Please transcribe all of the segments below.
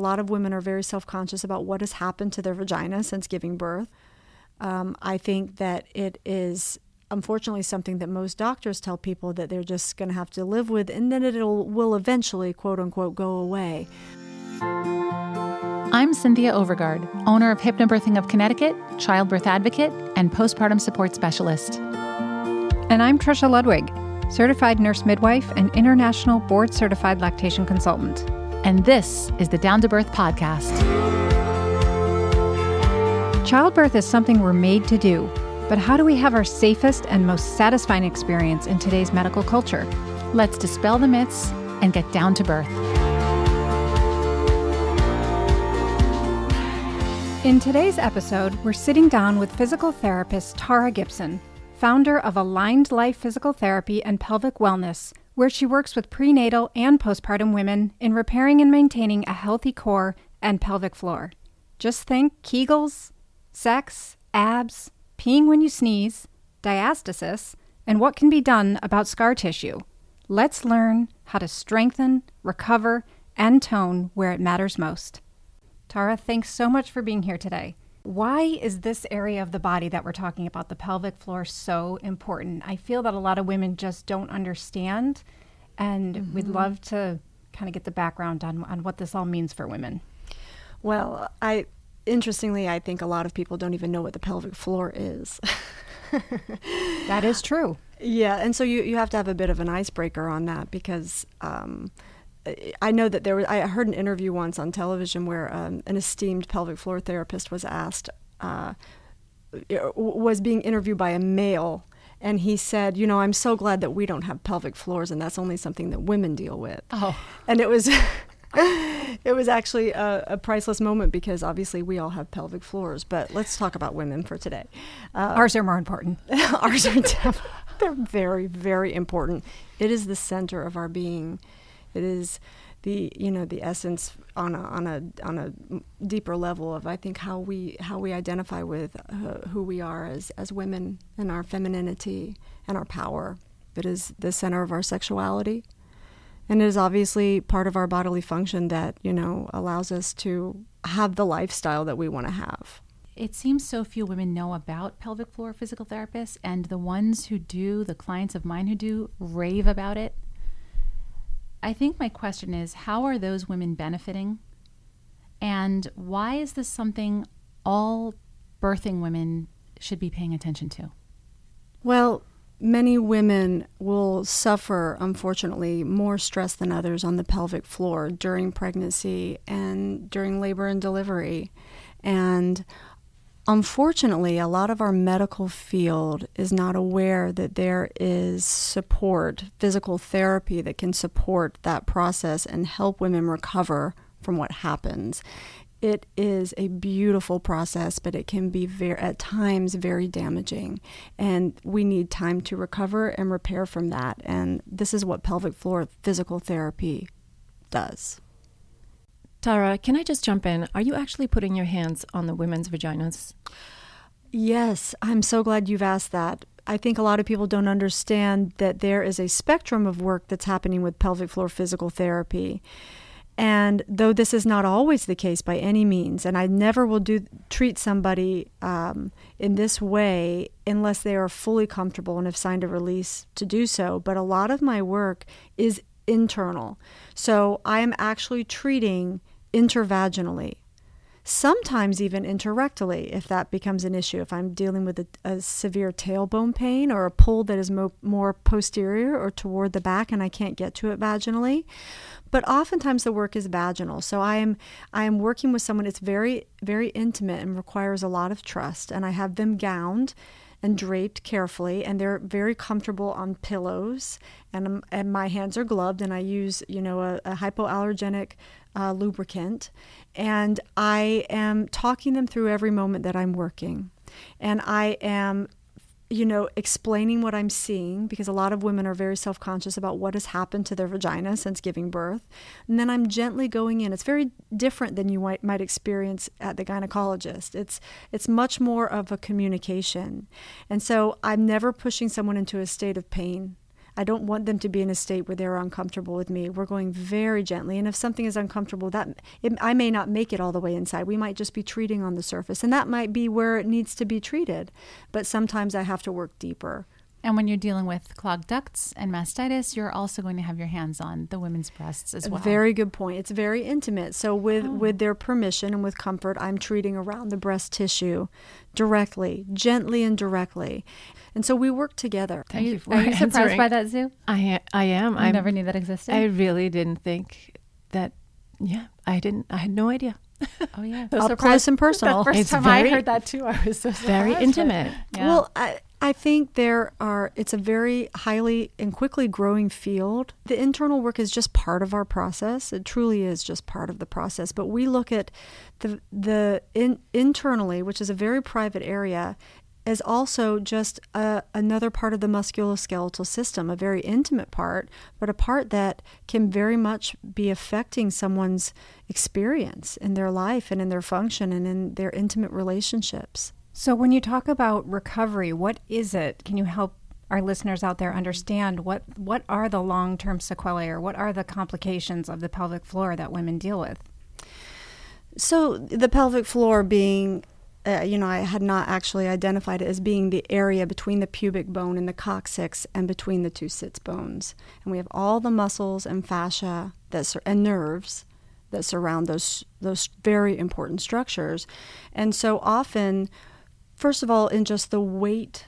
a lot of women are very self conscious about what has happened to their vagina since giving birth. Um, I think that it is unfortunately something that most doctors tell people that they're just going to have to live with and then it will eventually quote unquote go away. I'm Cynthia Overgard, owner of Hypnobirthing of Connecticut, childbirth advocate, and postpartum support specialist. And I'm Trisha Ludwig, certified nurse midwife and international board certified lactation consultant. And this is the Down to Birth podcast. Childbirth is something we're made to do but how do we have our safest and most satisfying experience in today's medical culture? Let's dispel the myths and get down to birth. In today's episode, we're sitting down with physical therapist Tara Gibson, founder of Aligned Life Physical Therapy and Pelvic Wellness, where she works with prenatal and postpartum women in repairing and maintaining a healthy core and pelvic floor. Just think Kegels, sex, abs, peeing when you sneeze, diastasis, and what can be done about scar tissue. Let's learn how to strengthen, recover, and tone where it matters most. Tara, thanks so much for being here today. Why is this area of the body that we're talking about, the pelvic floor, so important? I feel that a lot of women just don't understand, and mm-hmm. we'd love to kind of get the background on, on what this all means for women. Well, I interestingly, I think a lot of people don't even know what the pelvic floor is. that is true. Yeah, and so you, you have to have a bit of an icebreaker on that because um, I know that there was, I heard an interview once on television where um, an esteemed pelvic floor therapist was asked, uh, was being interviewed by a male and he said, "You know, I'm so glad that we don't have pelvic floors, and that's only something that women deal with." Oh, and it was it was actually a, a, priceless moment because obviously we all have pelvic floors. But let's talk about women for today. Uh, ours are more important. ours are they're very very important. It is the center of our being. It is the you know the essence on a on a on a deeper level of I think how we how we identify with uh, who we are as as women and our femininity and our power. It is the center of our sexuality and it is obviously part of our bodily function that you know allows us to have the lifestyle that we want to have it seems so few women know about pelvic floor physical therapists and the ones who do the clients of mine who do rave about it i think my question is how are those women benefiting and why is this something all birthing women should be paying attention to well many women will suffer, unfortunately, more stress than others on the pelvic floor during pregnancy and during labor and delivery. And unfortunately, a lot of our medical field is not aware that there is support, physical therapy that can support that process and help women recover from what happens it is a beautiful process, but it can be very, at times very damaging. And we need time to recover and repair from that. And this is what pelvic floor physical therapy does. Tara, can I just jump in? Are you actually putting your hands on the women's vaginas? Yes, I'm so glad you've asked that. I think a lot of people don't understand that there is a spectrum of work that's happening with pelvic floor physical therapy. And though this is not always the case by any means, and I never will do treat somebody um, in this way unless they are fully comfortable and have signed a release to do so. But a lot of my work is internal, so I am actually treating intervaginally sometimes even interrectally if that becomes an issue. If I'm dealing with a, a severe tailbone pain or a pull that is mo- more posterior or toward the back and I can't get to it vaginally. But oftentimes the work is vaginal. So I am I am working with someone it's very very intimate and requires a lot of trust and I have them gowned and draped carefully and they're very comfortable on pillows and, and my hands are gloved and I use you know a, a hypoallergenic uh, lubricant and I am talking them through every moment that I'm working. And I am you know, explaining what I'm seeing because a lot of women are very self conscious about what has happened to their vagina since giving birth. And then I'm gently going in. It's very different than you might, might experience at the gynecologist. It's, it's much more of a communication. And so I'm never pushing someone into a state of pain. I don't want them to be in a state where they're uncomfortable with me. We're going very gently, and if something is uncomfortable, that it, I may not make it all the way inside. We might just be treating on the surface, and that might be where it needs to be treated. But sometimes I have to work deeper. And when you're dealing with clogged ducts and mastitis, you're also going to have your hands on the women's breasts as well. Very good point. It's very intimate. So with oh. with their permission and with comfort, I'm treating around the breast tissue directly, gently and directly. And so we work together. Thank are you, you are you surprised by that, Zoo? I I am. I never knew that existed. I really didn't think that. Yeah, I didn't. I had no idea. Oh yeah, so up close and personal. The first it's time very, I heard that too, I was so very intimate. Yeah. Well, I, I think there are, it's a very highly and quickly growing field. The internal work is just part of our process. It truly is just part of the process. But we look at the, the in, internally, which is a very private area, as also just a, another part of the musculoskeletal system, a very intimate part, but a part that can very much be affecting someone's experience in their life and in their function and in their intimate relationships. So, when you talk about recovery, what is it? Can you help our listeners out there understand what what are the long term sequelae or what are the complications of the pelvic floor that women deal with? So, the pelvic floor being uh, you know, I had not actually identified it as being the area between the pubic bone and the coccyx and between the two sits bones. And we have all the muscles and fascia that sur- and nerves that surround those those very important structures. And so often First of all, in just the weight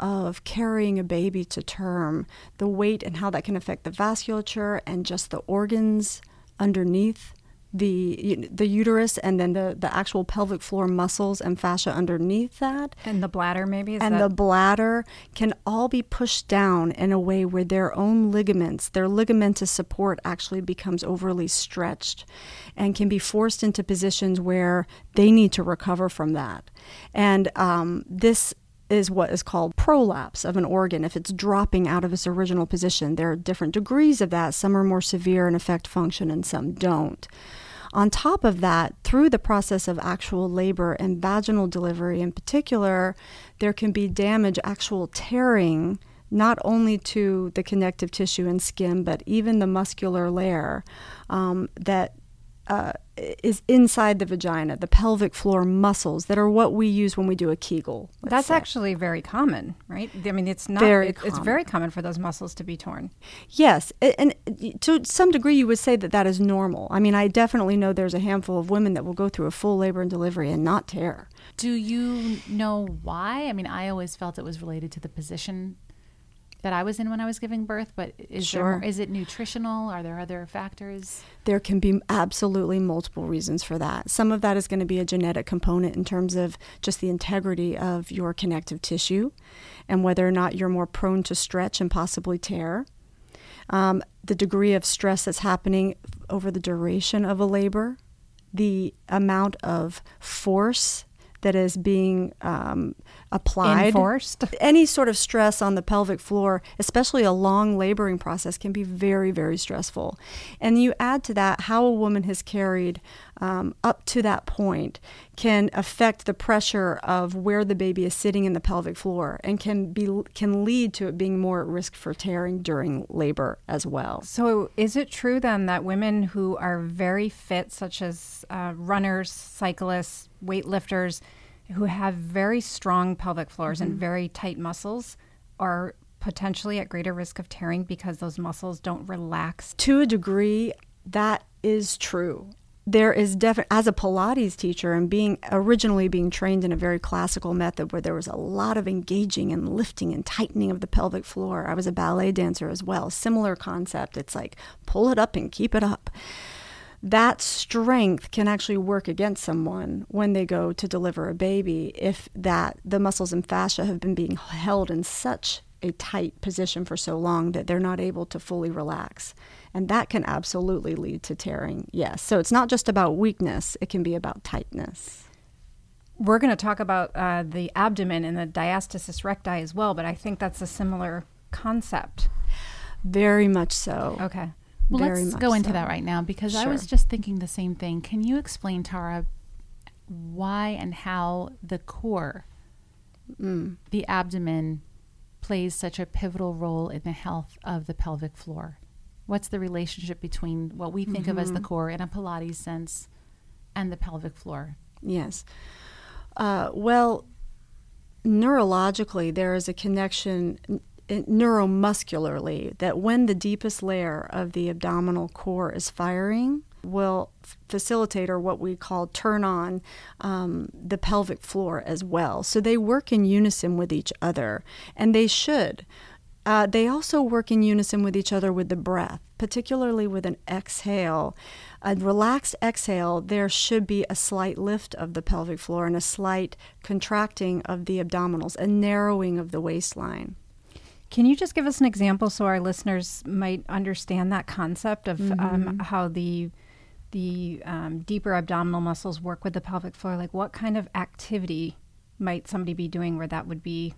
of carrying a baby to term, the weight and how that can affect the vasculature and just the organs underneath the the uterus and then the, the actual pelvic floor muscles and fascia underneath that. And the bladder maybe? And that... the bladder can all be pushed down in a way where their own ligaments their ligamentous support actually becomes overly stretched and can be forced into positions where they need to recover from that. And um, this is what is called prolapse of an organ if it's dropping out of its original position. There are different degrees of that. Some are more severe and affect function, and some don't. On top of that, through the process of actual labor and vaginal delivery in particular, there can be damage, actual tearing, not only to the connective tissue and skin, but even the muscular layer um, that uh, is inside the vagina, the pelvic floor muscles that are what we use when we do a Kegel. That's say. actually very common, right? I mean, it's not. Very it, it's very common for those muscles to be torn. Yes, and to some degree, you would say that that is normal. I mean, I definitely know there's a handful of women that will go through a full labor and delivery and not tear. Do you know why? I mean, I always felt it was related to the position that I was in when I was giving birth, but is sure. there is it nutritional? Are there other factors? There can be absolutely multiple reasons for that. Some of that is going to be a genetic component in terms of just the integrity of your connective tissue and whether or not you're more prone to stretch and possibly tear. Um, the degree of stress that's happening over the duration of a labor, the amount of force that is being um, applied. Enforced. Any sort of stress on the pelvic floor, especially a long laboring process, can be very, very stressful. And you add to that how a woman has carried um, up to that point can affect the pressure of where the baby is sitting in the pelvic floor and can be can lead to it being more at risk for tearing during labor as well. So, is it true then that women who are very fit, such as uh, runners, cyclists, weightlifters, who have very strong pelvic floors mm-hmm. and very tight muscles, are potentially at greater risk of tearing because those muscles don't relax? To a degree, that is true there is definitely as a pilates teacher and being originally being trained in a very classical method where there was a lot of engaging and lifting and tightening of the pelvic floor i was a ballet dancer as well similar concept it's like pull it up and keep it up that strength can actually work against someone when they go to deliver a baby if that the muscles and fascia have been being held in such a tight position for so long that they're not able to fully relax and that can absolutely lead to tearing, yes. So it's not just about weakness, it can be about tightness. We're going to talk about uh, the abdomen and the diastasis recti as well, but I think that's a similar concept. Very much so. Okay. Well, Very let's go into so. that right now because sure. I was just thinking the same thing. Can you explain, Tara, why and how the core, mm. the abdomen, plays such a pivotal role in the health of the pelvic floor? What's the relationship between what we think mm-hmm. of as the mm-hmm. core in a Pilates sense and the pelvic floor? Yes. Uh, well, neurologically, there is a connection neuromuscularly that when the deepest layer of the abdominal core is firing, will facilitate or what we call turn on um, the pelvic floor as well. So they work in unison with each other, and they should. Uh, they also work in unison with each other with the breath, particularly with an exhale. A relaxed exhale, there should be a slight lift of the pelvic floor and a slight contracting of the abdominals, a narrowing of the waistline. Can you just give us an example so our listeners might understand that concept of um, mm-hmm. um, how the the um, deeper abdominal muscles work with the pelvic floor? Like, what kind of activity might somebody be doing where that would be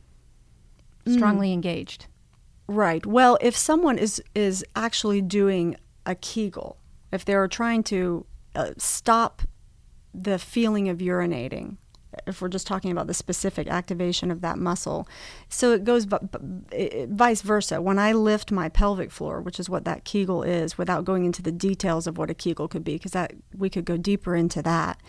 strongly mm. engaged? Right. Well, if someone is is actually doing a Kegel, if they're trying to uh, stop the feeling of urinating if we're just talking about the specific activation of that muscle. So it goes vice versa. When I lift my pelvic floor, which is what that Kegel is, without going into the details of what a Kegel could be, because that we could go deeper into that.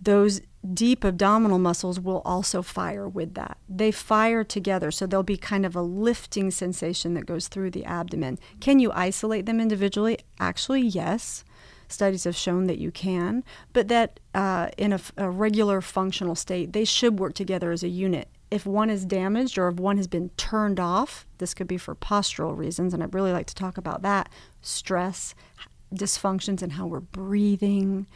Those deep abdominal muscles will also fire with that. They fire together, so there'll be kind of a lifting sensation that goes through the abdomen. Can you isolate them individually? Actually, yes studies have shown that you can, but that uh, in a, a regular functional state, they should work together as a unit. If one is damaged or if one has been turned off, this could be for postural reasons, and I'd really like to talk about that stress, dysfunctions and how we're breathing,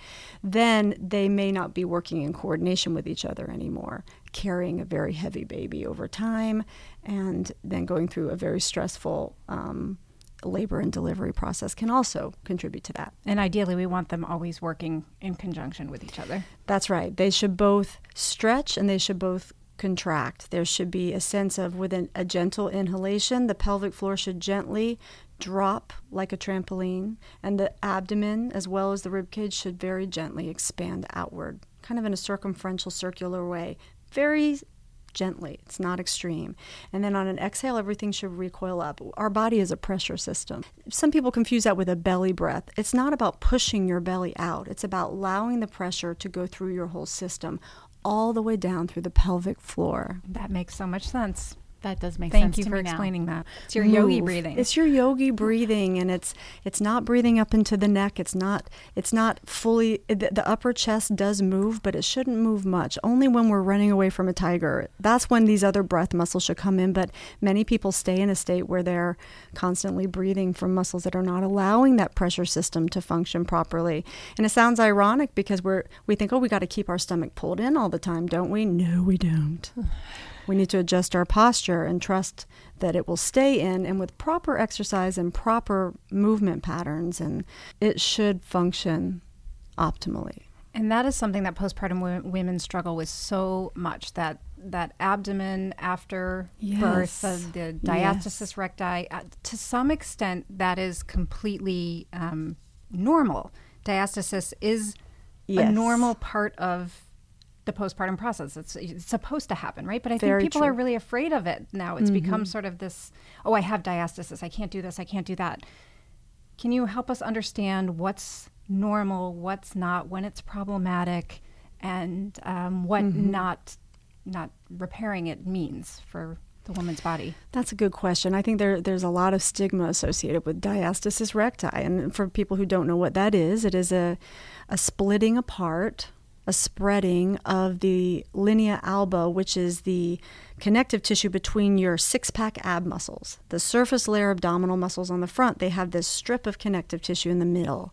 then they may not be working in coordination with each other anymore, carrying a very heavy baby over time, and then going through a very stressful um, labor and delivery process can also contribute to that. And ideally, we want them always working in conjunction with each other. That's right. They should both stretch and they should both contract. There should be a sense of, with an, a gentle inhalation, the pelvic floor should gently drop like a trampoline, and the abdomen, as well as the rib cage, should very gently expand outward, kind of in a circumferential circular way. Very gently. It's not extreme. And then on an exhale, everything should recoil up. Our body is a pressure system. Some people confuse that with a belly breath. It's not about pushing your belly out, it's about allowing the pressure to go through your whole system, all the way down through the pelvic floor. That makes so much sense. That does make Thank sense. Thank you for now. explaining that. It's your Move. yogi breathing. It's your yogi breathing, and it's it's not breathing up into the neck. It's not it's not fully. The, the upper chest does move, but it shouldn't move much. Only when we're running away from a tiger. That's when these other breath muscles should come in. But many people stay in a state where they're constantly breathing from muscles that are not allowing that pressure system to function properly. And it sounds ironic because we're we think, oh, we got to keep our stomach pulled in all the time, don't we? No, we don't. We need to adjust our posture and trust that it will stay in and with proper exercise and proper movement patterns and it should function optimally. And that is something that postpartum women struggle with so much that that abdomen after yes. birth, the, the diastasis yes. recti. Uh, to some extent, that is completely um, normal. Diastasis is yes. a normal part of the postpartum process. It's, it's, supposed to happen, right? But I Very think people true. are really afraid of it now. It's mm-hmm. become sort of this oh, I have diastasis. I can't do this. I can't do that. Can you help us understand what's normal, what's not, when it's problematic, and um, what mm-hmm. not not repairing it means for the woman's body? That's a good question. I think there there's a lot of stigma associated with diastasis recti, and for people who don't know what that is, it is a a splitting apart a spreading of the linea alba, which is the connective tissue between your six pack ab muscles. The surface layer abdominal muscles on the front, they have this strip of connective tissue in the middle.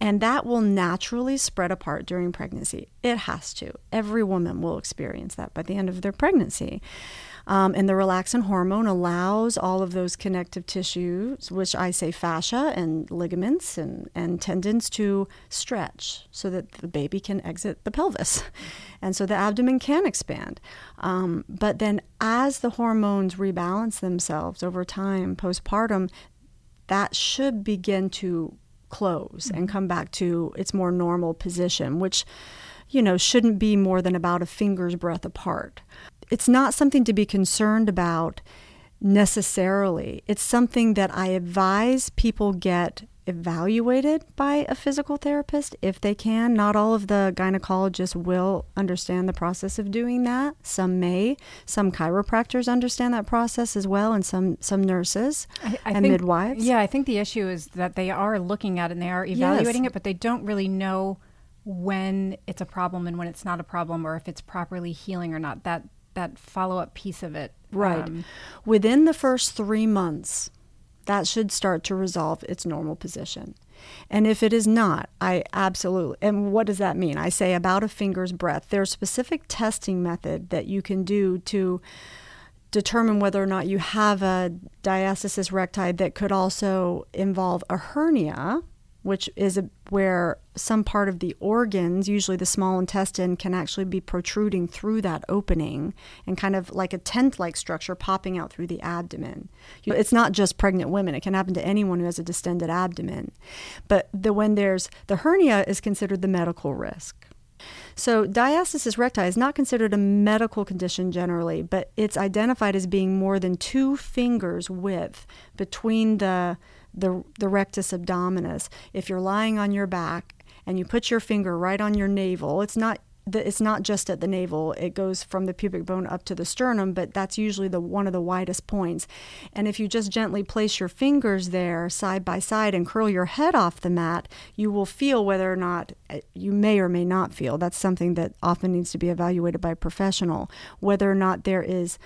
And that will naturally spread apart during pregnancy. It has to. Every woman will experience that by the end of their pregnancy. Um, and the relaxin hormone allows all of those connective tissues, which I say fascia and ligaments and, and tendons, to stretch so that the baby can exit the pelvis. And so the abdomen can expand. Um, but then as the hormones rebalance themselves over time, postpartum, that should begin to close mm-hmm. and come back to its more normal position, which you know, shouldn't be more than about a finger's breadth apart it's not something to be concerned about necessarily. It's something that I advise people get evaluated by a physical therapist if they can. Not all of the gynecologists will understand the process of doing that. Some may. Some chiropractors understand that process as well, and some some nurses I, I and think, midwives. Yeah, I think the issue is that they are looking at it and they are evaluating it, but they don't really know when it's a problem and when it's not a problem, or if it's properly healing or not. That that follow up piece of it, Right. um, Within the first three months, that should start to resolve its normal position. And if it is not, I absolutely, and what does that mean? I say about a finger's breadth. There's a specific testing method that you can do to determine whether or not you have a diastasis recti that could also involve a hernia, which is a, where some part of the organs, usually the small intestine, can actually be protruding through that opening and kind of like a tent like structure popping out through the abdomen. You It's not just pregnant women, it can happen to anyone who has a distended abdomen. But the, when there's the hernia is considered the medical risk. So, diastasis recti is not considered a medical condition generally, but it's identified as being more than two fingers width between the, the, the rectus abdominis. If you're lying on your back and you put your finger right on your navel, it's not it's not just at the navel. It goes from the pubic bone up to the sternum, but that's usually the one of the widest points. And if you just gently place your fingers there side by side and curl your head off the mat, you will feel whether or not uh, you may or may not feel. That's something that often needs to be evaluated by a professional. Whether or not there is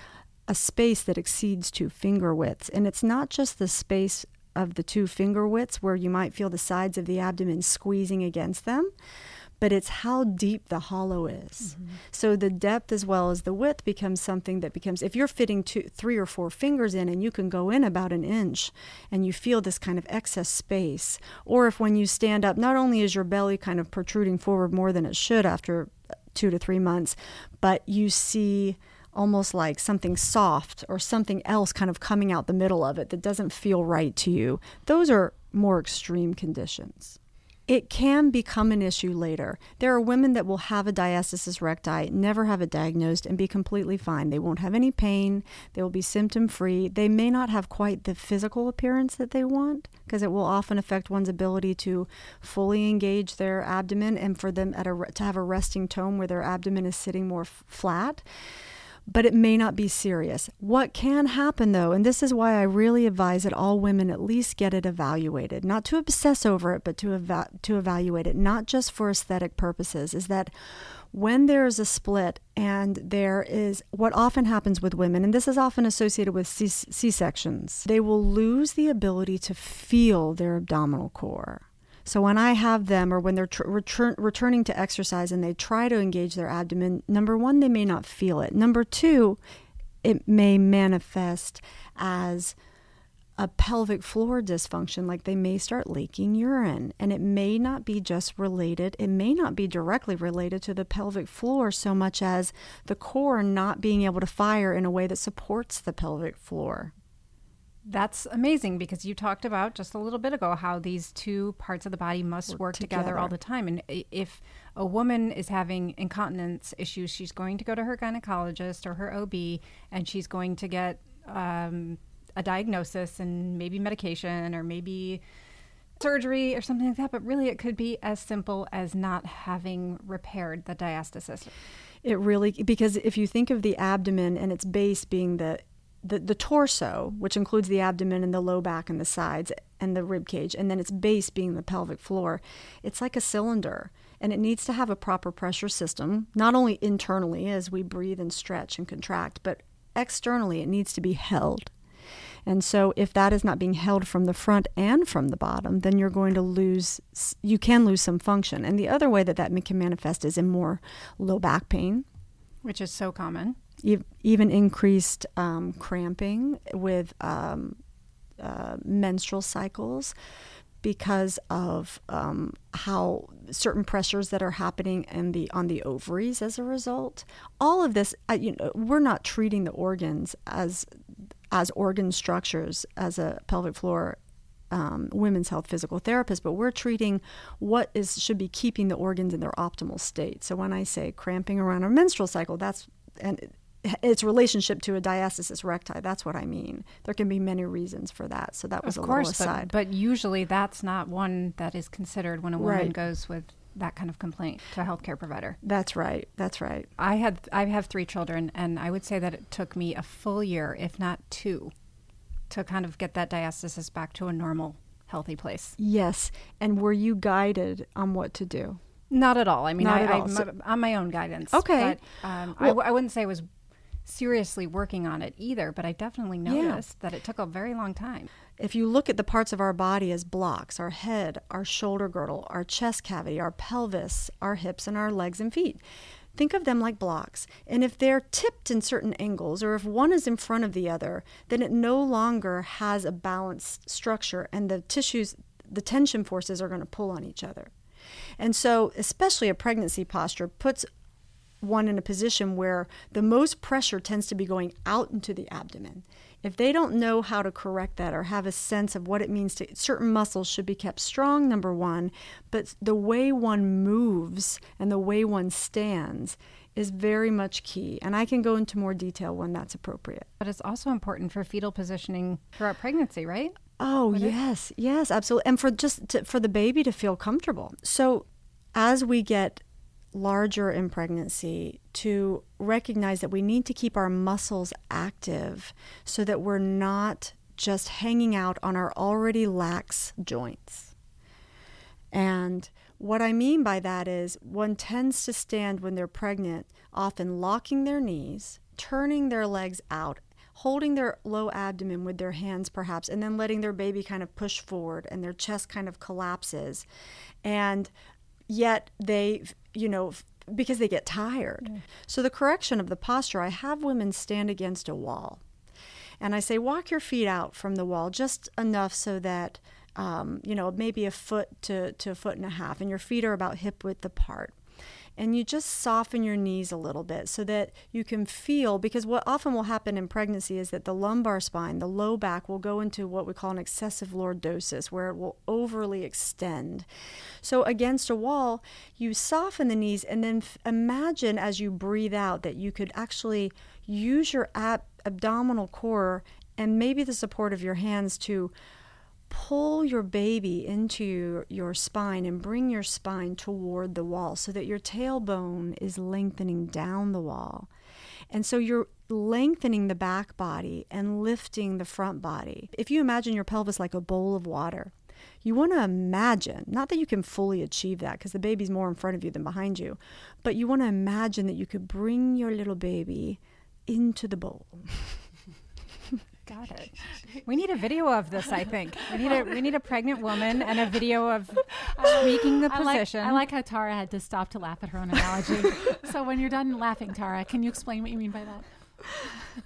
a space that exceeds two finger widths, and it's not just the space of the two finger widths where you might feel the sides of the abdomen squeezing against them but it's how deep the hollow is. Mm-hmm. So the depth as well as the width becomes something that becomes if you're fitting two, three or four fingers in and you can go in about an inch and you feel this kind of excess space, or if when you stand up, not only is your belly kind of protruding forward more than it should after two to three months, but you see almost like something soft or something else kind of coming out the middle of it that doesn't feel right to you. Those are more extreme conditions. It can become an issue later. There are women that will have a diastasis recti, never have it diagnosed, and be completely fine. They won't have any pain. They will be symptom free. They may not have quite the physical appearance that they want because it will often affect one's ability to fully engage their abdomen and for them a, to have a resting tone where their abdomen is sitting more f- flat but it may not be serious. What can happen though, and this is why I really advise that all women at least get it evaluated, not to obsess over it, but to eva- to evaluate it, not just for aesthetic purposes, is that when there is a split and there is what often happens with women, and this is often associated with C sections, they will lose the ability to feel their abdominal core. So when I have them, or when they're tr- return, returning to exercise and they try to engage their abdomen, number one, they may not feel it. Number two, it may manifest as a pelvic floor dysfunction, like they may start leaking urine. And it may not be just related, it may not be directly related to the pelvic floor so much as the core not being able to fire in a way that supports the pelvic floor. That's amazing because you talked about just a little bit ago how these two parts of the body must work, Work together. all the time. And if a woman is having incontinence issues, she's going to go to her gynecologist or her OB and she's going to get um, a diagnosis and maybe medication or maybe surgery or something like that. But really, it could be as simple as not having repaired the diastasis. It really because if you think of the abdomen and its base being the the, the torso, which includes the abdomen and the low back and the sides and the rib cage, and then its base being the pelvic floor, it's like a cylinder. And it needs to have a proper pressure system, not only internally as we breathe and stretch and contract, but externally it needs to be held. And so, if that is not being held from the front and from the bottom, then you're going to lose, you can lose some function. And the other way that that can manifest is in more low back pain, Which is so common. Ev- even increased um, cramping with um, uh, menstrual cycles because of um, how certain pressures that are happening in the on the ovaries as a result. All of this, uh, you know, we're not treating the organs as as organ structures as a pelvic floor um, women's health physical therapist, but we're treating what is should be keeping the organs in their optimal state. So when I say cramping around our menstrual cycle, that's and its relationship to a diastasis recti. That's what I mean. There can be many reasons for that. So that was of a course, little aside. But, but usually that's not one that is considered when a woman Right. goes with that kind of complaint to a healthcare provider. That's right. That's right. I had I have three children, and I would say that it took me a full year, if not two, to kind of get that diastasis back to a normal, healthy place. Yes. And were you guided on what to do? Not at all. I mean, Not I, at I. So- on my own guidance. Okay. But, um, I Well- w- I wouldn't say I was seriously working on it either, but I definitely Yeah. noticed that it took a very long time. If you look at the parts of our body as blocks, our head, our shoulder girdle, our chest cavity, our pelvis, our hips, and our legs and feet, think of them like blocks. And if they're tipped in certain angles, or if one is in front of the other, then it no longer has a balanced structure, and the tissues, the tension forces are going to pull on each other. And so, especially a pregnancy posture puts one in a position where the most pressure tends to be going out into the abdomen. If they don't know how to correct that or have a sense of what it means to certain muscles should be kept strong number 1, but the way one moves and the way one stands is very much key. And I can go into more detail when that's appropriate. But it's also important for fetal positioning throughout pregnancy, right? Oh yes, yes, absolutely, and for just to, for the baby to feel comfortable. So, as we get larger in pregnancy, to recognize that we need to keep our muscles active, so that we're not just hanging out on our already lax joints. And what I mean by that is one tends to stand when they're pregnant, often locking their knees, turning their legs out, holding their low abdomen with their hands perhaps, and then letting their baby kind of push forward and their chest kind of collapses. And yet they, you know, because they get tired. So the correction of the posture, I have women stand against a wall. And I say, walk your feet out from the wall just enough so that, um, you know, maybe a foot to, to a foot and a half, and your feet are about hip width apart. And you just soften your knees a little bit so that you can feel, because what often will happen in pregnancy is that the lumbar spine, the low back, will go into what we call an excessive lordosis, where it will overly extend. So against a wall, you soften the knees and then f- imagine as you breathe out that you could actually use your ab- abdominal core and maybe the support of your hands to pull your baby into your, your spine and bring your spine toward the wall so that your tailbone is lengthening down the wall. And so you're lengthening the back body and lifting the front body. If you imagine your pelvis like a bowl of water, you want to imagine, not that you can fully achieve that because the baby's more in front of you than behind you, but you want to imagine that you could bring your little baby into the bowl. Got it. We need a video of this. I think we need a we need a pregnant woman and a video of tweaking the I like. I like how Tara had to stop to laugh at her own analogy. so when you're done laughing, Tara, can you explain what you mean by that?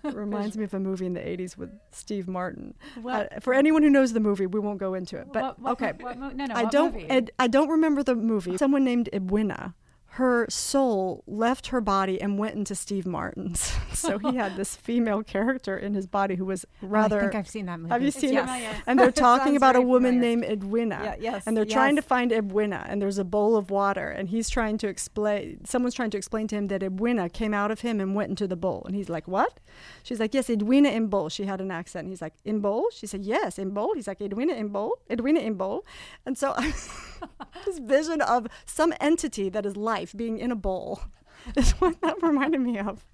It reminds me of a movie in the 80s with Steve Martin. What- Uh, for anyone who knows the movie, we won't go into it. But What- what- okay, what mo- no, no, I don't. Ed, I don't remember the movie. Someone named Edwina. Her soul left her body and went into Steve Martin's. so he had this female character in his body who was rather. I think I've seen that movie. have you It's seen it? familiar. And they're talking about a woman familiar. named Edwina. Yeah, yes, And they're trying to find Edwina, and there's a bowl of water, and he's trying to explain. Someone's trying to explain to him that Edwina came out of him and went into the bowl, and he's like, "What?" She's like, "Yes, Edwina in bowl." She had an accent. He's like, "In bowl?" She said, "Yes, in bowl." He's like, "Edwina in bowl." Edwina in bowl, and so this vision of some entity that is life being in a bowl is what that reminded me of.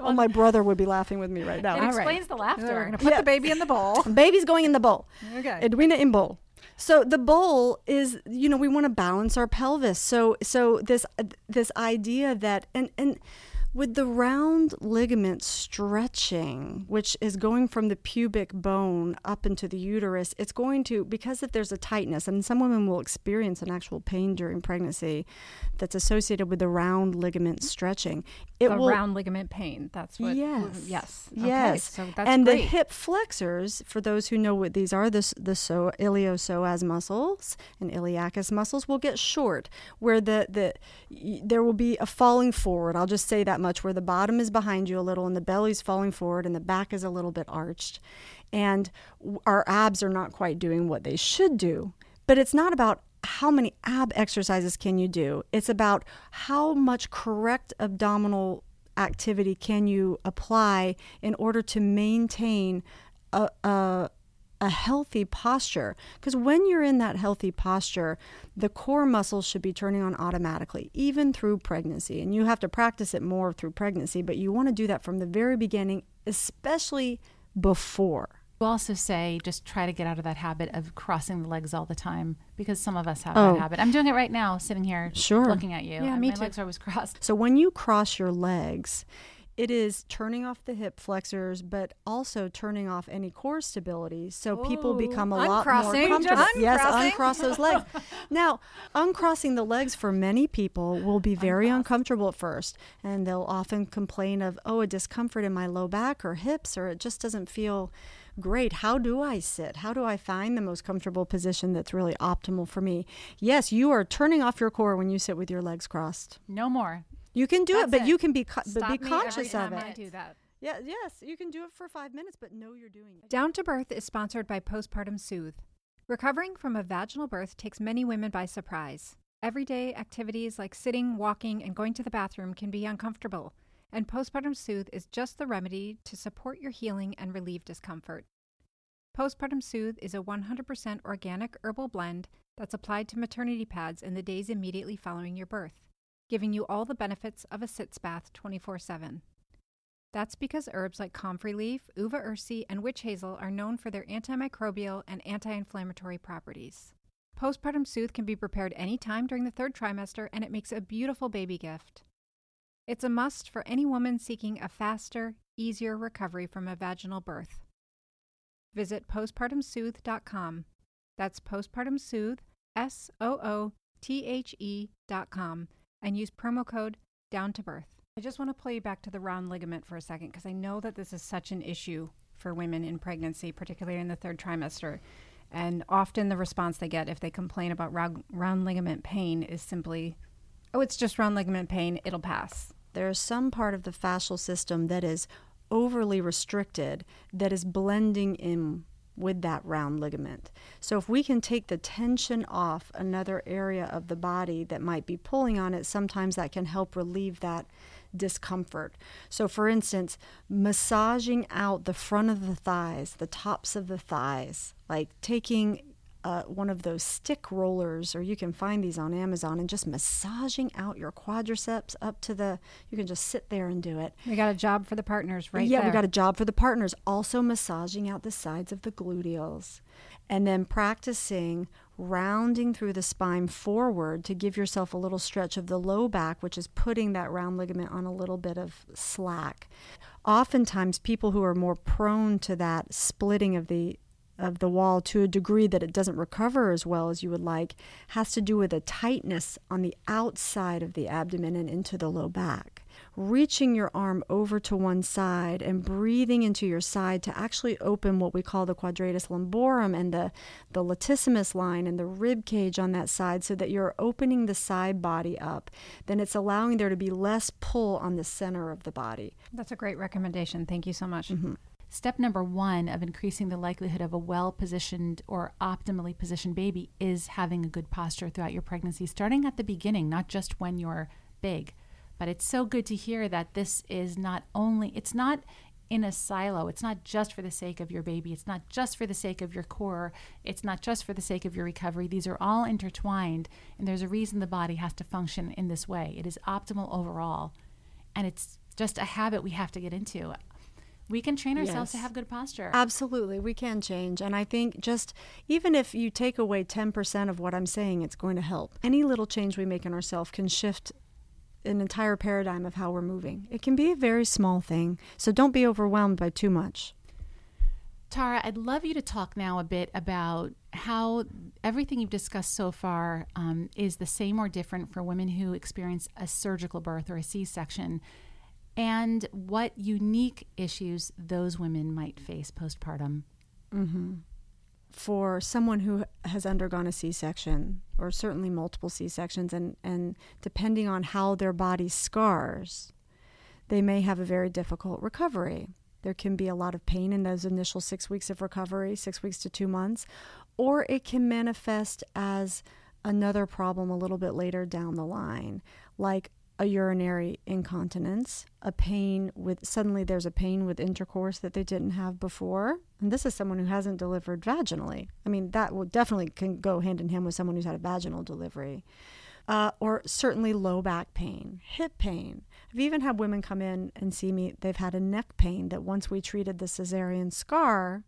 oh, my brother would be laughing with me right now. It All right. explains the laughter. we're gonna put Yeah. the baby in the bowl. Baby's going in the bowl. Okay. Edwina in bowl. So the bowl is, you know, we want to balance our pelvis. So so this this idea that and and with the round ligament stretching, which is going from the pubic bone up into the uterus, it's going to because if there's a tightness, and some women will experience an actual pain during pregnancy that's associated with the round ligament stretching. It the will round ligament pain. That's what. Yes. Yes. Okay, Yes. So that's and great. the hip flexors, for those who know what these are, the, the so, iliopsoas muscles and iliacus muscles will get short, where the, the there will be a falling forward. I'll just say that much, where the bottom is behind you a little and the belly's falling forward and the back is a little bit arched. And our abs are not quite doing what they should do. But it's not about how many ab exercises can you do. It's about how much correct abdominal activity can you apply in order to maintain a, a a healthy posture. Because when you're in that healthy posture, the core muscles should be turning on automatically, even through pregnancy. And you have to practice it more through pregnancy, but you want to do that from the very beginning, especially before. You also say just try to get out of that habit of crossing the legs all the time because some of us have Oh. that habit. I'm doing it right now, sitting here Sure. looking at you. Yeah, and me my too. legs are always crossed. So when you cross your legs, it is turning off the hip flexors, but also turning off any core stability. So people become a lot more comfortable. just Yes, uncross those legs. now, uncrossing the legs for many people will be very uncomfortable at first, and they'll often complain of, oh, a discomfort in my low back or hips, or it just doesn't feel great. How do I sit? How do I find the most comfortable position that's really optimal for me? Yes, you are turning off your core when you sit with your legs crossed. No more. You can do it, but it. you can be co- but Stop be me conscious every of time I it. do that. Yeah, yes, you can do it for five minutes, but know you're doing it. Down to Birth is sponsored by Postpartum Soothe. Recovering from a vaginal birth takes many women by surprise. Everyday activities like sitting, walking, and going to the bathroom can be uncomfortable, and Postpartum Soothe is just the remedy to support your healing and relieve discomfort. Postpartum Soothe is a 100% organic herbal blend that's applied to maternity pads in the days immediately following your birth, giving you all the benefits of a sitz bath 24 7. That's because herbs like comfrey leaf, uva ursi, and witch hazel are known for their antimicrobial and anti inflammatory properties. Postpartum Soothe can be prepared anytime during the third trimester, and it makes a beautiful baby gift. It's a must for any woman seeking a faster, easier recovery from a vaginal birth. Visit postpartumsoothe.com. That's postpartum soothe, S O O T H E dot com, and use promo code down to birth. I just want to play you back to the round ligament for a second because I know that this is such an issue for women in pregnancy, particularly in the third trimester. And often the response they get if they complain about round, round ligament pain is simply, oh, it's just round ligament pain, it'll pass. There's some part of the fascial system that is overly restricted that is blending in with that round ligament. So if we can take the tension off another area of the body that might be pulling on it, sometimes that can help relieve that discomfort. So for instance, massaging out the front of the thighs, the tops of the thighs, like taking uh, one of those stick rollers, or you can find these on Amazon, and just massaging out your quadriceps up to the. You can just sit there and do it. We got a job for the partners right yeah, there. we got a job for the partners. Also massaging out the sides of the gluteals, and then practicing rounding through the spine forward to give yourself a little stretch of the low back, which is putting that round ligament on a little bit of slack. Oftentimes, people who are more prone to that splitting of the of the wall to a degree that it doesn't recover as well as you would like has to do with a tightness on the outside of the abdomen and into the low back. Reaching your arm over to one side and breathing into your side to actually open what we call the quadratus lumborum and the, the latissimus line and the rib cage on that side so that you're opening the side body up. Then it's allowing there to be less pull on the center of the body. That's a great recommendation. Thank you so much. Mm-hmm. Step number one of increasing the likelihood of a well positioned or optimally positioned baby is having a good posture throughout your pregnancy, starting at the beginning, not just when you're big. But it's so good to hear that this is not only, it's not in a silo. It's not just for the sake of your baby. It's not just for the sake of your core. It's not just for the sake of your recovery. These are all intertwined, and there's a reason the body has to function in this way. It is optimal overall, and it's just a habit we have to get into. We can train ourselves to have good posture. Absolutely, we can change. And I think just even if you take away 10% of what I'm saying, it's going to help. Any little change we make in ourselves can shift an entire paradigm of how we're moving. It can be a very small thing. So don't be overwhelmed by too much. Tara, I'd love you to talk now a bit about how everything you've discussed so far um, is the same or different for women who experience a surgical birth or a C section, and what unique issues those women might face postpartum. Mm-hmm. for someone who has undergone a C-section or certainly multiple C-sections and, and depending on how their body scars, they may have a very difficult recovery. There can be a lot of pain in those initial six weeks of recovery, six weeks to two months, or it can manifest as another problem a little bit later down the line, like a urinary incontinence, a pain with suddenly there's a pain with intercourse that they didn't have before. And this is someone who hasn't delivered vaginally. I mean, that will definitely can go hand in hand with someone who's had a vaginal delivery. Uh, or certainly low back pain, hip pain. I've even had women come in and see me, they've had a neck pain that once we treated the cesarean scar,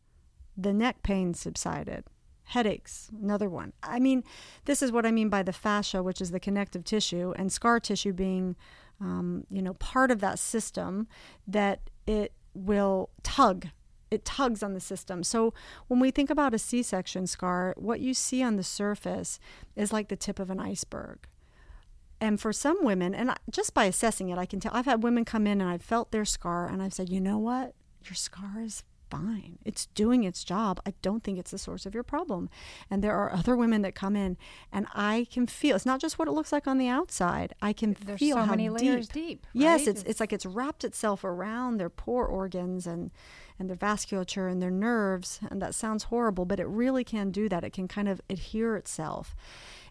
the neck pain subsided headaches, another one. I mean, this is what I mean by the fascia, which is the connective tissue, and scar tissue being, um, you know, part of that system that it will tug. It tugs on the system. So when we think about a C section scar, what you see on the surface is like the tip of an iceberg. And for some women, and just by assessing it, I can tell I've had women come in and I've felt their scar and I've said, you know what? Your scar is fine. It's doing its job. I don't think it's the source of your problem. And there are other women that come in and I can feel it's not just what it looks like on the outside. I can There's feel so how many layers deep. deep. Yes, right? it's it's like it's wrapped itself around their poor organs and and their vasculature and their nerves and that sounds horrible, but it really can do that. It can kind of adhere itself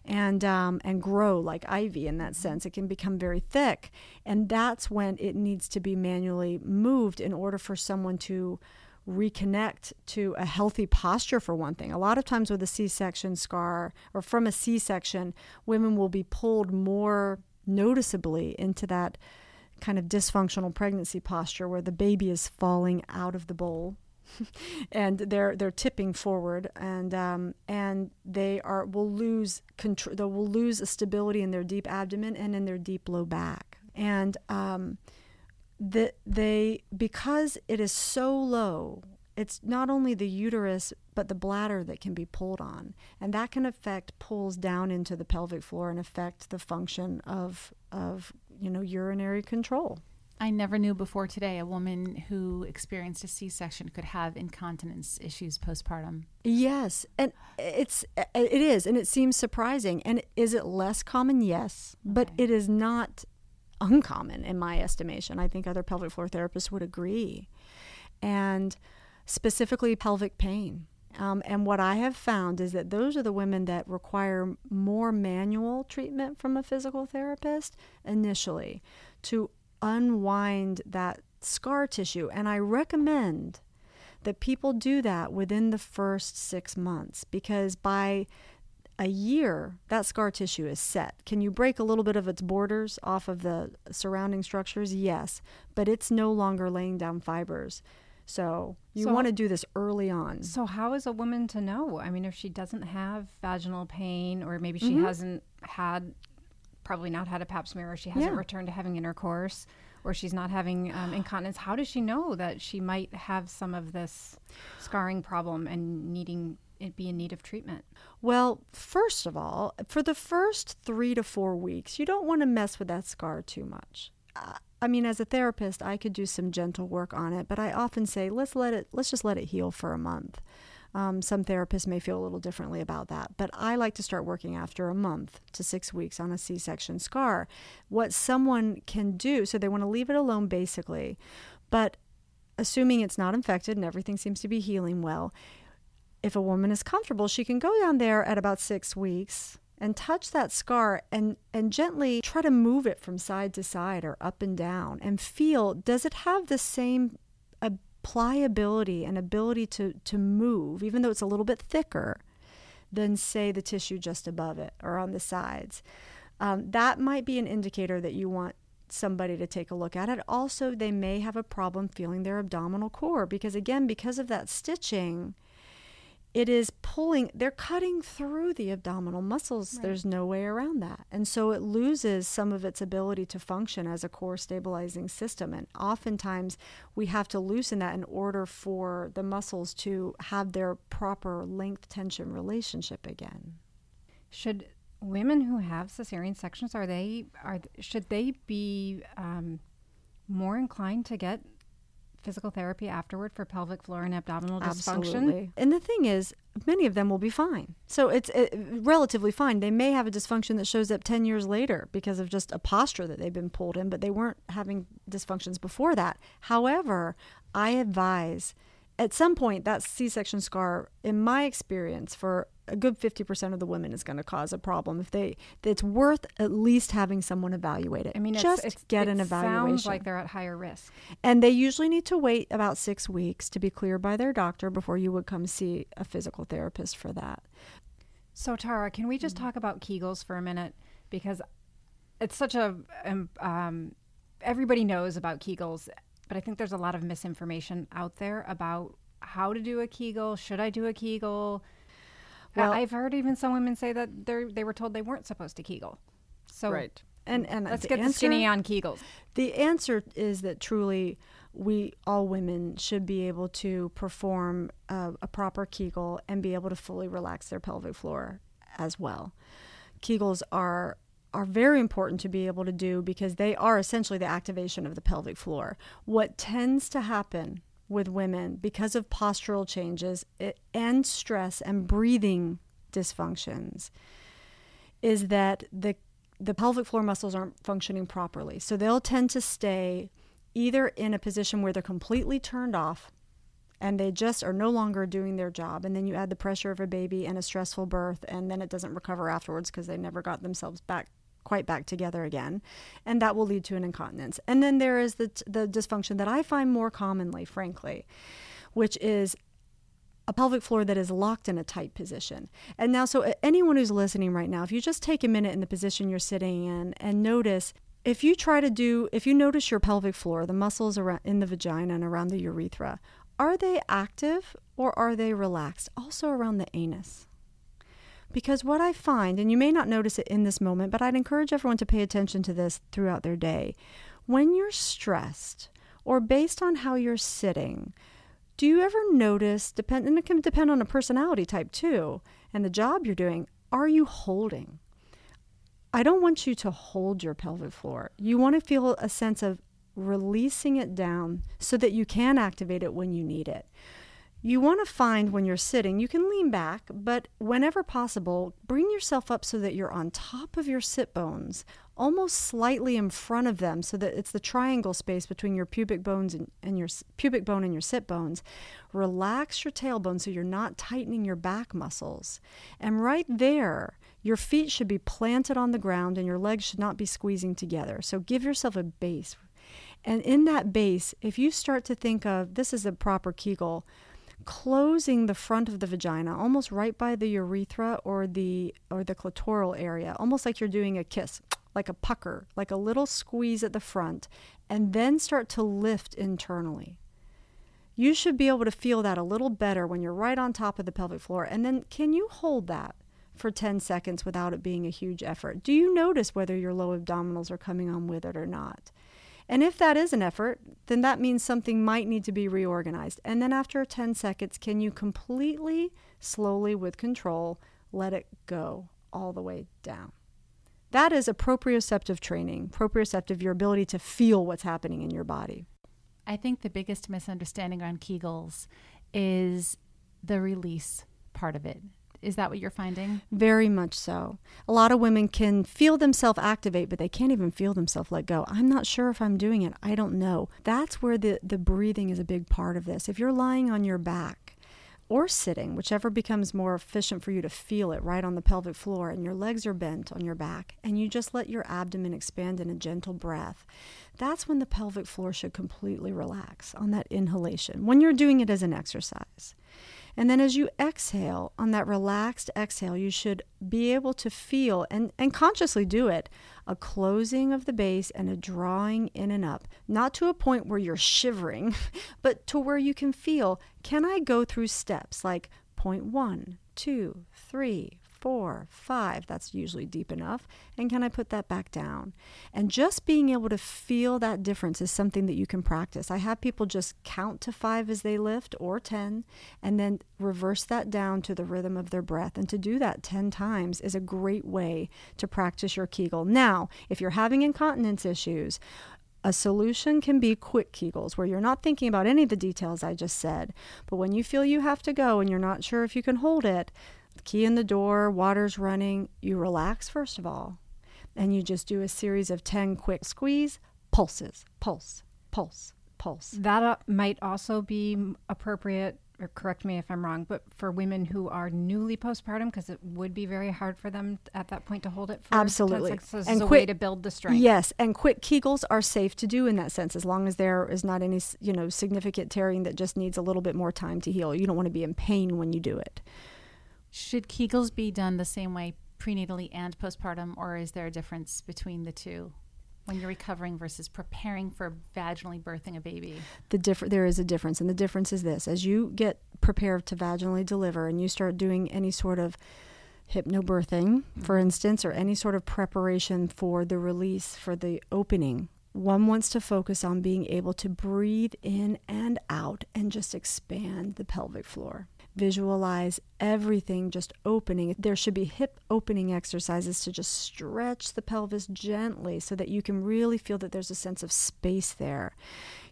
and um, and grow like ivy in that sense. It can become very thick, and that's when it needs to be manually moved in order for someone to reconnect to a healthy posture for one thing. A lot of times with a C-section scar or from a C-section, women will be pulled more noticeably into that kind of dysfunctional pregnancy posture where the baby is falling out of the bowl and they're they're tipping forward and um, and they are will lose control they will lose a stability in their deep abdomen and in their deep low back and um, that they because it is so low it's not only the uterus but the bladder that can be pulled on and that can affect pulls down into the pelvic floor and affect the function of of you know urinary control I never knew before today a woman who experienced a C-section could have incontinence issues postpartum. Yes, and it's it is, and it seems surprising. And is it less common? Yes, but it is not uncommon in my estimation. I think other pelvic floor therapists would agree, and specifically pelvic pain. Um, and what I have found is that those are the women that require more manual treatment from a physical therapist initially to unwind that scar tissue. And I recommend that people do that within the first six months because by a year, that scar tissue is set. Can you break a little bit of its borders off of the surrounding structures? Yes, but it's no longer laying down fibers. So you So- want to do this early on. So, how is a woman to know? I mean, if she doesn't have vaginal pain, or maybe she Mhm. hasn't had, probably not had a pap smear, or she hasn't Yeah. returned to having intercourse, or she's not having um, incontinence, how does she know that she might have some of this scarring problem and needing be in need of treatment? Well, first of all, for the first three to four weeks, you don't want to mess with that scar too much. Uh, I mean, as a therapist, I could do some gentle work on it, but I often say let's let it, let's just let it heal for a month. Um, some therapists may feel a little differently about that, but I like to start working after a month to six weeks on a C section scar. What someone can do, so they want to leave it alone basically, but assuming it's not infected and everything seems to be healing well, if a woman is comfortable, she can go down there at about six weeks and touch that scar and, and gently try to move it from side to side or up and down and feel does it have the same pliability and ability to, to move, even though it's a little bit thicker than, say, the tissue just above it or on the sides. Um, that might be an indicator that you want somebody to take a look at it. Also, they may have a problem feeling their abdominal core because, again, because of that stitching, it is pulling, they're cutting through the abdominal muscles. Right. There's no way around that. And so it loses some of its ability to function as a core stabilizing system. And oftentimes we have to loosen that in order for the muscles to have their proper length tension relationship again. Should women who have cesarean sections are they are should they be um, more inclined to get physical therapy afterward for pelvic floor and abdominal dysfunction? Absolutely. And the thing is, many of them will be fine. So it's uh, relatively fine. They may have a dysfunction that shows up 10 years later because of just a posture that they've been pulled in, but they weren't having dysfunctions before that. However, I advise at some point, that C section scar, in my experience, for a good 50% of the women is going to cause a problem if they it's worth at least having someone evaluate it I mean, just it's, it's, get it an evaluation Sounds like they're at higher risk. and they usually need to wait about six weeks to be cleared by their doctor before you would come see a physical therapist for that So, Tara, can we just talk about Kegels for a minute? Because it's such a. Um, um, everybody knows about Kegels, but I think there's a lot of misinformation out there about how to do a Kegel. Should I do a Kegel? Well- I- I've heard even some women say that they they were told they weren't supposed to Kegel. So, right. and and let's the get the answer- skinny on Kegels. The answer is that truly, we all women should be able to perform a, a proper Kegel and be able to fully relax their pelvic floor as well. Kegels are are very important to be able to do because they are essentially the activation of the pelvic floor. What tends to happen with women because of postural changes and stress and breathing dysfunctions is that the the pelvic floor muscles aren't functioning properly. So they'll tend to stay either in a position where they're completely turned off and they just are no longer doing their job and then you add the pressure of a baby and a stressful birth and then it doesn't recover afterwards because they never got themselves back quite back together again and that will lead to an incontinence. And then there is the the dysfunction that I find more commonly frankly which is a pelvic floor that is locked in a tight position. And now, so uh, anyone who's listening right now, if you just take a minute in the position you're sitting in and notice, if you try to do, if you notice your pelvic floor, the muscles around in the vagina and around the urethra, are they active or are they relaxed? Also around the anus. Because what I find, and you may not notice it in this moment, but I'd encourage everyone to pay attention to this throughout their day. When you're stressed, or based on how you're sitting, do you ever notice, depend, and it can depend on a personality type too, and the job you're doing, are you holding? I don't want you to hold your pelvic floor. You want to feel a sense of releasing it down so that you can activate it when you need it. You want to find when you're sitting, you can lean back, but whenever possible, bring yourself up so that you're on top of your sit bones, almost slightly in front of them, so that it's the triangle space between your pubic bones and, and your pubic bone and your sit bones. Relax your tailbone so you're not tightening your back muscles. And right there, your feet should be planted on the ground and your legs should not be squeezing together. So give yourself a base. And in that base, if you start to think of this is a proper Kegel, closing the front of the vagina almost right by the urethra or the or the clitoral area almost like you're doing a kiss like a pucker like a little squeeze at the front and then start to lift internally. You should be able to feel that a little better when you're right on top of the pelvic floor. And then can you hold that for 10 seconds without it being a huge effort? Do you notice whether your low abdominals are coming on with it or not and if that is an effort, then that means something might need to be reorganized. And then after 10 seconds, can you completely, slowly, with control, let it go all the way down? That is proprioceptive training, proprioceptive, your ability to feel what's happening in your body. I think the biggest misunderstanding around Kegels is the release part of it. Is that what you're finding? Very much so. A lot of women can feel themselves activate, but they can't even feel themselves let go. I'm not sure if I'm doing it. I don't know. That's where the, the breathing is a big part of this. If you're lying on your back or sitting, whichever becomes more efficient for you to feel it right on the pelvic floor, and your legs are bent on your back, and you just let your abdomen expand in a gentle breath, that's when the pelvic floor should completely relax on that inhalation when you're doing it as an exercise. And then as you exhale, on that relaxed exhale, you should be able to feel and, and consciously do it a closing of the base and a drawing in and up, not to a point where you're shivering, but to where you can feel can I go through steps? Like point one, two, three, four, five, that's usually deep enough, and can I put that back down? And just being able to feel that difference is something that you can practice. I have people just count to five as they lift or 10, and then reverse that down to the rhythm of their breath. And to do that 10 times is a great way to practice your Kegel. Now, if you're having incontinence issues, a solution can be quick Kegels, where you're not thinking about any of the details I just said. But when you feel you have to go and you're not sure if you can hold it, key in the door, water's running, you relax first of all, and you just do a series of 10 quick squeeze, pulses, pulse, pulse, pulse. That uh, might also be appropriate, or correct me if I'm wrong, but for women who are newly postpartum, because it would be very hard for them at that point to hold it for 10 Absolutely. So And a quick- way to build the strength. Yes, and quick Kegels are safe to do in that sense, as long as there is not any, you know, significant tearing that just needs a little bit more time to heal. You don't want to be in pain when you do it. Should Kegels be done the same way prenatally and postpartum, or is there a difference between the two when you're recovering versus preparing for vaginally birthing a baby? The differ- there is a difference, and the difference is this: as you get prepared to vaginally deliver, and you start doing any sort of hypnobirthing, for mm-hmm. instance, or any sort of preparation for the release for the opening. One wants to focus on being able to breathe in and out and just expand the pelvic floor. Visualize everything just opening. There should be hip opening exercises to just stretch the pelvis gently so that you can really feel that there's a sense of space there.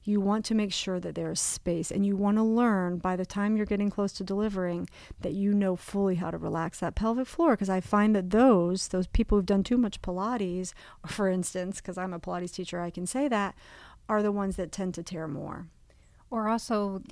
You want to make sure that there is space and you want to learn by the time you're getting close to delivering that you know fully how to relax that pelvic floor because I find that those those people who've done too much pilates for instance because I'm a pilates teacher I can say that are the ones that tend to tear more. Or also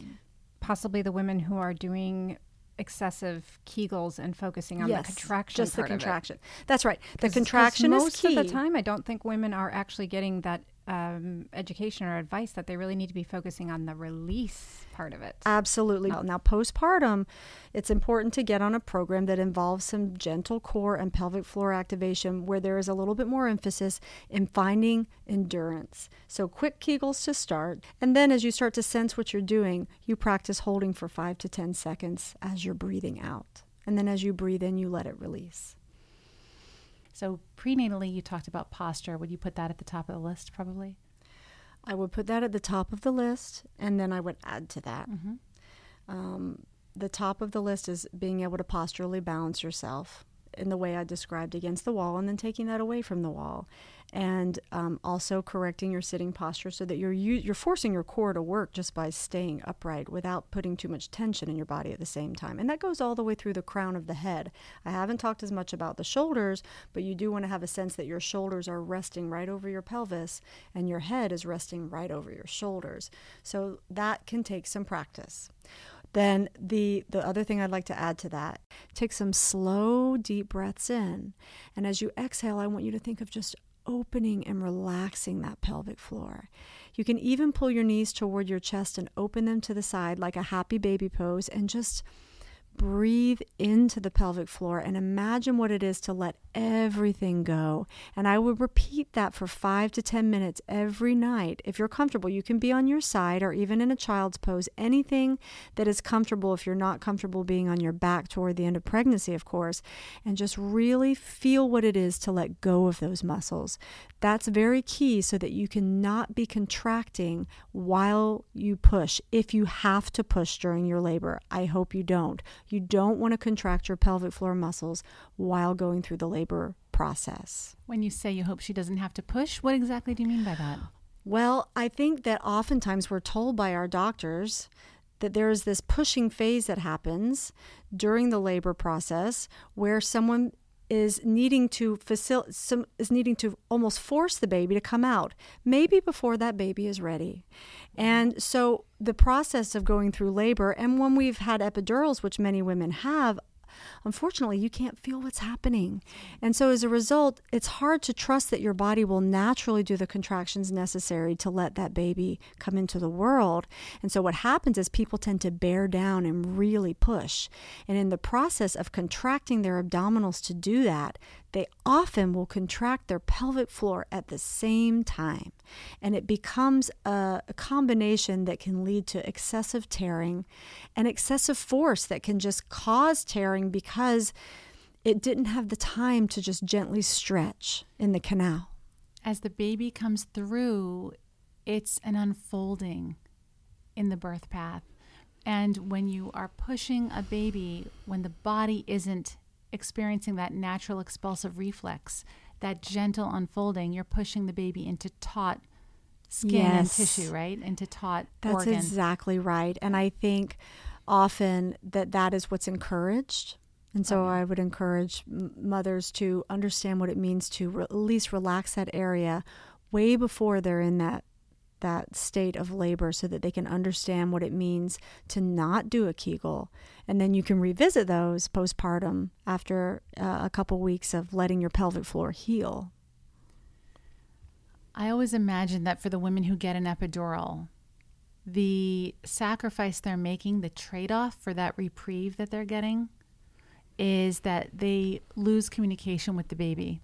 possibly the women who are doing excessive Kegels and focusing on the contraction. just the part of it. contraction. That's right. The contraction most is key. of the time. I don't think women are actually getting that um, education or advice that they really need to be focusing on the release part of it. Absolutely. Now, postpartum, it's important to get on a program that involves some gentle core and pelvic floor activation where there is a little bit more emphasis in finding endurance. So, quick Kegels to start. And then, as you start to sense what you're doing, you practice holding for five to 10 seconds as you're breathing out. And then, as you breathe in, you let it release. So prenatally, you talked about posture. Would you put that at the top of the list, probably? I would put that at the top of the list, and then I would add to that. Mm-hmm. Um, the top of the list is being able to posturally balance yourself in the way I described against the wall, and then taking that away from the wall, and um, also correcting your sitting posture so that you're you're forcing your core to work just by staying upright without putting too much tension in your body at the same time, and that goes all the way through the crown of the head. I haven't talked as much about the shoulders, but you do want to have a sense that your shoulders are resting right over your pelvis, and your head is resting right over your shoulders. So that can take some practice. Then the the other thing I'd like to add to that, take some slow deep breaths in. And as you exhale, I want you to think of just opening and relaxing that pelvic floor. You can even pull your knees toward your chest and open them to the side like a happy baby pose and just breathe into the pelvic floor and imagine what it is to let everything go. And I would repeat that for five to 10 minutes every night. If you're comfortable, you can be on your side or even in a child's pose, anything that is comfortable if you're not comfortable being on your back toward the end of pregnancy, of course, and just really feel what it is to let go of those muscles. That's very key so that you cannot be contracting while you push. If you have to push during your labor, I hope you don't. You don't want to contract your pelvic floor muscles while going through the labor process. When you say you hope she doesn't have to push, what exactly do you mean by that? Well, I think that oftentimes we're told by our doctors that there is this pushing phase that happens during the labor process where someone is needing to facil- some is needing to almost force the baby to come out maybe before that baby is ready. And so the process of going through labor and when we've had epidurals which many women have unfortunately you can't feel what's happening. And so as a result it's hard to trust that your body will naturally do the contractions necessary to let that baby come into the world. And so what happens is people tend to bear down and really push. And in the process of contracting their abdominals to do that they often will contract their pelvic floor at the same time. And it becomes a, a, combination that can lead to excessive tearing and excessive force that can just cause tearing because it didn't have the time to just gently stretch in the canal. As the baby comes through, it's an unfolding in the birth path. And when you are pushing a baby, when the body isn't experiencing that natural expulsive reflex, that gentle unfolding, you're pushing the baby into taut skin Yes. and tissue, right? Into taut That's organ. exactly right. And I think often that that is what's encouraged. And so Okay. I would encourage mothers to understand what it means to re- at least relax that area way before they're in that that state of labor so that they can understand what it means to not do a Kegel. And then you can revisit those postpartum after uh, a couple weeks of letting your pelvic floor heal. I always imagine that for the women who get an epidural, the sacrifice they're making, the trade off for that reprieve that they're getting, is that they lose communication with the baby.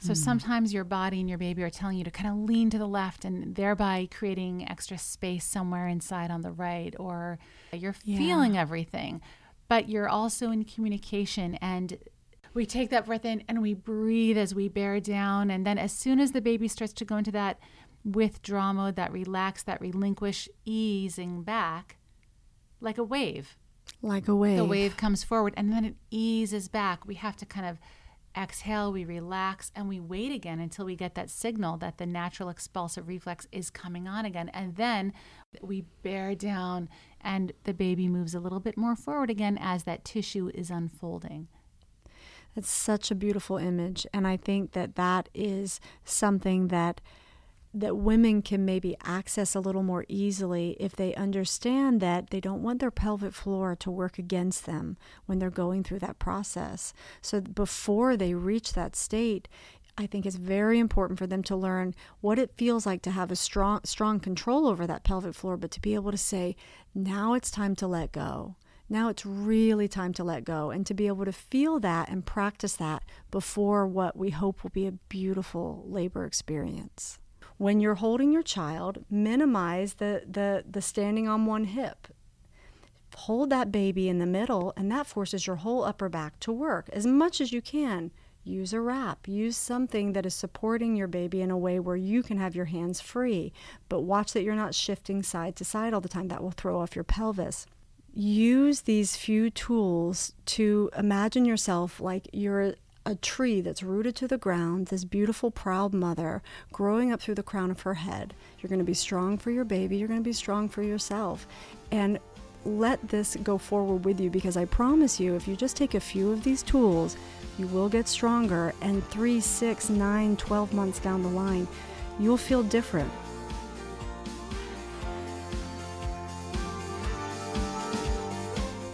So mm. sometimes your body and your baby are telling you to kind of lean to the left and thereby creating extra space somewhere inside on the right, or you're yeah. feeling everything, but you're also in communication and we take that breath in and we breathe as we bear down. And then as soon as the baby starts to go into that withdraw mode, that relax, that relinquish, easing back, like a wave. Like a wave. The wave comes forward and then it eases back. We have to kind of exhale, we relax, and we wait again until we get that signal that the natural expulsive reflex is coming on again. And then we bear down and the baby moves a little bit more forward again as that tissue is unfolding. It's such a beautiful image. And I think that that is something that that women can maybe access a little more easily if they understand that they don't want their pelvic floor to work against them when they're going through that process. So before they reach that state, I think it's very important for them to learn what it feels like to have a strong strong control over that pelvic floor, but to be able to say, now it's time to let go. Now it's really time to let go and to be able to feel that and practice that before what we hope will be a beautiful labor experience when you're holding your child, minimize the, the, the standing on one hip. Hold that baby in the middle, and that forces your whole upper back to work as much as you can. Use a wrap. Use something that is supporting your baby in a way where you can have your hands free. But watch that you're not shifting side to side all the time. That will throw off your pelvis use these few tools to imagine yourself like you're a tree that's rooted to the ground, this beautiful, proud mother growing up through the crown of her head. You're going to be strong for your baby, you're going to be strong for yourself. And let this go forward with you because I promise you, if you just take a few of these tools, you will get stronger. And three, six, nine, twelve months down the line, you'll feel different.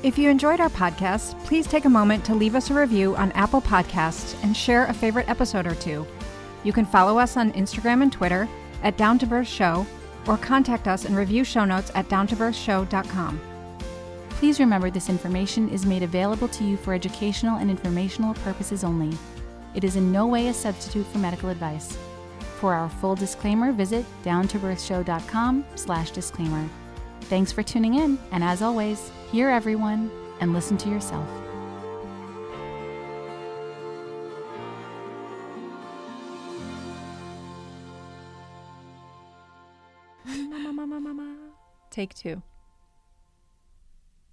If you enjoyed our podcast, please take a moment to leave us a review on Apple Podcasts and share a favorite episode or two. You can follow us on Instagram and Twitter at Down to Birth Show or contact us and review show notes at downtobirthshow.com. Please remember this information is made available to you for educational and informational purposes only. It is in no way a substitute for medical advice. For our full disclaimer, visit downtobirthshow.com slash disclaimer. Thanks for tuning in, and as always, hear everyone and listen to yourself. Take two.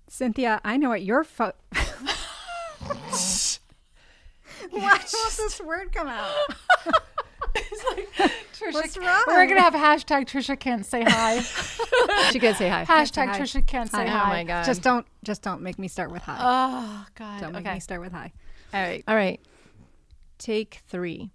Cynthia, I know what your fo- Why won't this word come out? it's like Trisha. What's wrong? We're gonna have hashtag Trisha can't say hi. she can say hi. Hashtag hi. Trisha can't say oh hi. hi. Oh my god! Just don't, just don't make me start with hi. Oh god! Don't make me start with hi. All right. All right. Take three.